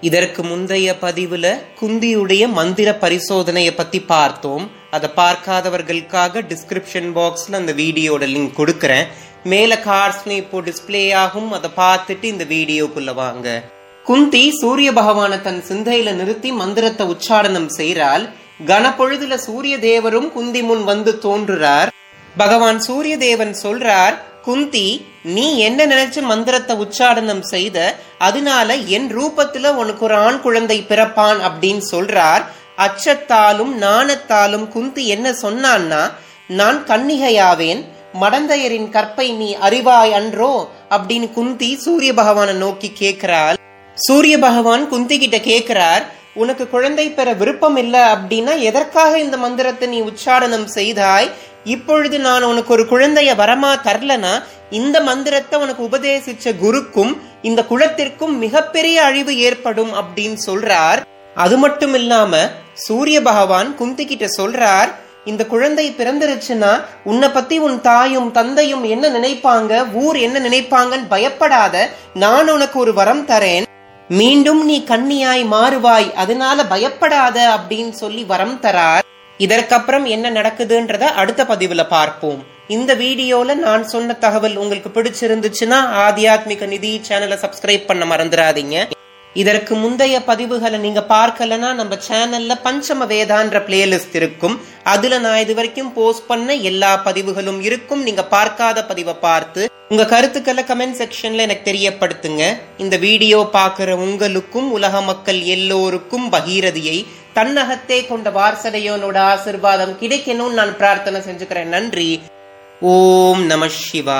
இதற்கு முந்தைய பதிவுல குந்தியுடைய மந்திர பரிசோதனையை பத்தி பார்த்தோம். அதை பார்க்காதவர்களுக்காக டிஸ்கிரிப்ஷன் பாக்ஸ்ல அந்த வீடியோட லிங்க் கொடுக்கறேன். மேல கார்ட்ஸ்ல இப்போ டிஸ்பிளே ஆகும். அதை பார்த்துட்டு இந்த வீடியோக்குள்ள வாங்க. குந்தி சூரிய பகவானை தன் சிந்தையில நிறுத்தி மந்திரத்தை உச்சாரணம் செய்கிறாள். கனப்பொழுதுல சூரிய தேவரும் குந்தி முன் வந்து தோன்றுறார். பகவான் சூரிய தேவன் சொல்றார் குந்தி நீ என்ன நினைச்சு மந்திரத்தை உச்சாடனம் செய்த? அதனால என் ரூபத்துல உனக்கு ஒரு ஆண் குழந்தை பிறப்பான் அப்படின்னு சொல்றார். அச்சத்தாலும் நாணத்தாலும் குந்தி என்ன சொன்னான்னா நான் கன்னிகையாவேன். மடந்தையரின் கற்பை நீ அறிவாய் அன்றோ? அப்படின்னு குந்தி சூரிய பகவானை நோக்கி கேட்கிறாள் சூரிய பகவான் குந்தி கிட்ட கேட்கிறார் உனக்கு குழந்தை பெற விருப்பம் இல்லை அப்படின்னா எதற்காக இந்த மந்திரத்தை நீ உச்சாரணம் செய்தாய்? இப்பொழுது நான் உனக்கு ஒரு குழந்தைய வரமா தரலனா இந்த மந்திரத்தை உனக்கு உபதேசிச்ச குருக்கும் இந்த குலத்திற்கும் மிகப்பெரிய அழிவு ஏற்படும் அப்படின்னு சொல்றார். அது மட்டும் இல்லாம சூரிய பகவான் குந்தி கிட்ட சொல்றார் இந்த குழந்தை பிறந்துருச்சுன்னா உன்னை பத்தி உன் தாயும் தந்தையும் என்ன நினைப்பாங்க? ஊர் என்ன நினைப்பாங்கன்னு பயப்படாத நான் உனக்கு ஒரு வரம் தரேன். மீண்டும் நீ கண்ணியாய் மாறுவாய் அதனால பயப்படாத அப்படின்னு சொல்லி வரம் தரார். இதற்கப்புறம் என்ன நடக்குதுன்றத அடுத்த பதிவுல பார்ப்போம். இந்த வீடியோல நான் சொன்ன தகவல் உங்களுக்கு பிடிச்சிருந்துச்சுன்னா ஆத்தியாத்மிக நிதி சேனலை சப்ஸ்கிரைப் பண்ண மறந்துடாதீங்க. இதற்கு முந்தைய பதிவுகளை நீங்க பார்க்கலனா நம்ம சேனல்ல பஞ்சம வேதான்ற பிளேலிஸ்ட் இருக்கும். அதுல நான் இது வரைக்கும் போஸ்ட் பண்ண எல்லா பதிவுகளும் இருக்கும். நீங்க பார்க்காத பதிவை பார்த்து உங்க கருத்துக்களை கமெண்ட் செக்ஷன்ல எனக்கு தெரியப்படுத்துங்க. இந்த வீடியோ பாக்குற உங்களுக்கும் உலக மக்கள் எல்லோருக்கும் பகீரதியை தன்னகத்தே கொண்ட வாரசடையோனோட ஆசிர்வாதம் கிடைக்கணும்னு நான் பிரார்த்தனை செஞ்சுக்கிறேன். நன்றி. ஓம் நம சிவா